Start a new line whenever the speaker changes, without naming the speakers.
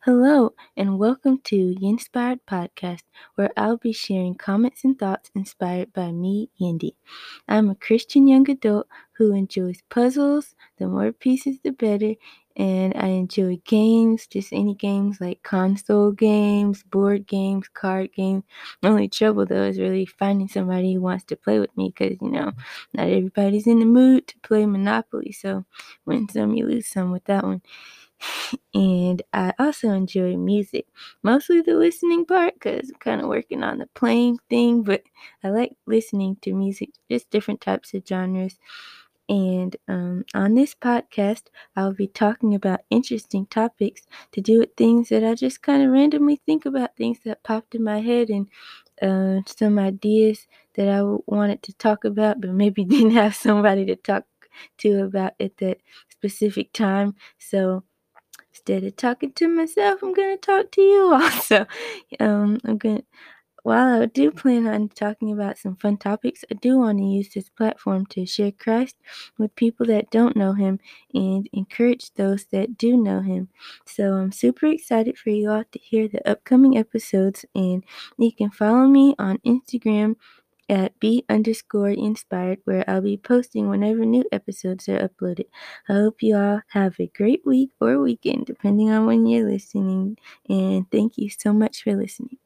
Hello, and welcome to Inspired Podcast, where I'll be sharing comments and thoughts inspired by me, Yendi. I'm a Christian young adult who enjoys puzzles. The more pieces, the better. And I enjoy games, just any games like console games, board games, card games. The only trouble though is really finding somebody who wants to play with me because, you know, not everybody's in the mood to play Monopoly. So win some, you lose some with that one and I also enjoy music, mostly the listening part because I'm kind of working on the playing thing, but I like listening to music, just different types of genres. And um, on this podcast, I'll be talking about interesting topics to do with things that I just kind of randomly think about, things that popped in my head, and uh, some ideas that I wanted to talk about, but maybe didn't have somebody to talk to about at that specific time. So, instead of talking to myself, I'm to talk to you also. Um, I'm to, while I do plan on talking about some fun topics, I do want to use this platform to share Christ with people that don't know Him and encourage those that do know Him. So I'm super excited for you all to hear the upcoming episodes, and you can follow me on Instagram at be underscore inspired where I'll be posting whenever new episodes are uploaded. I hope you all have a great week or weekend, depending on when you're listening. And thank you so much for listening.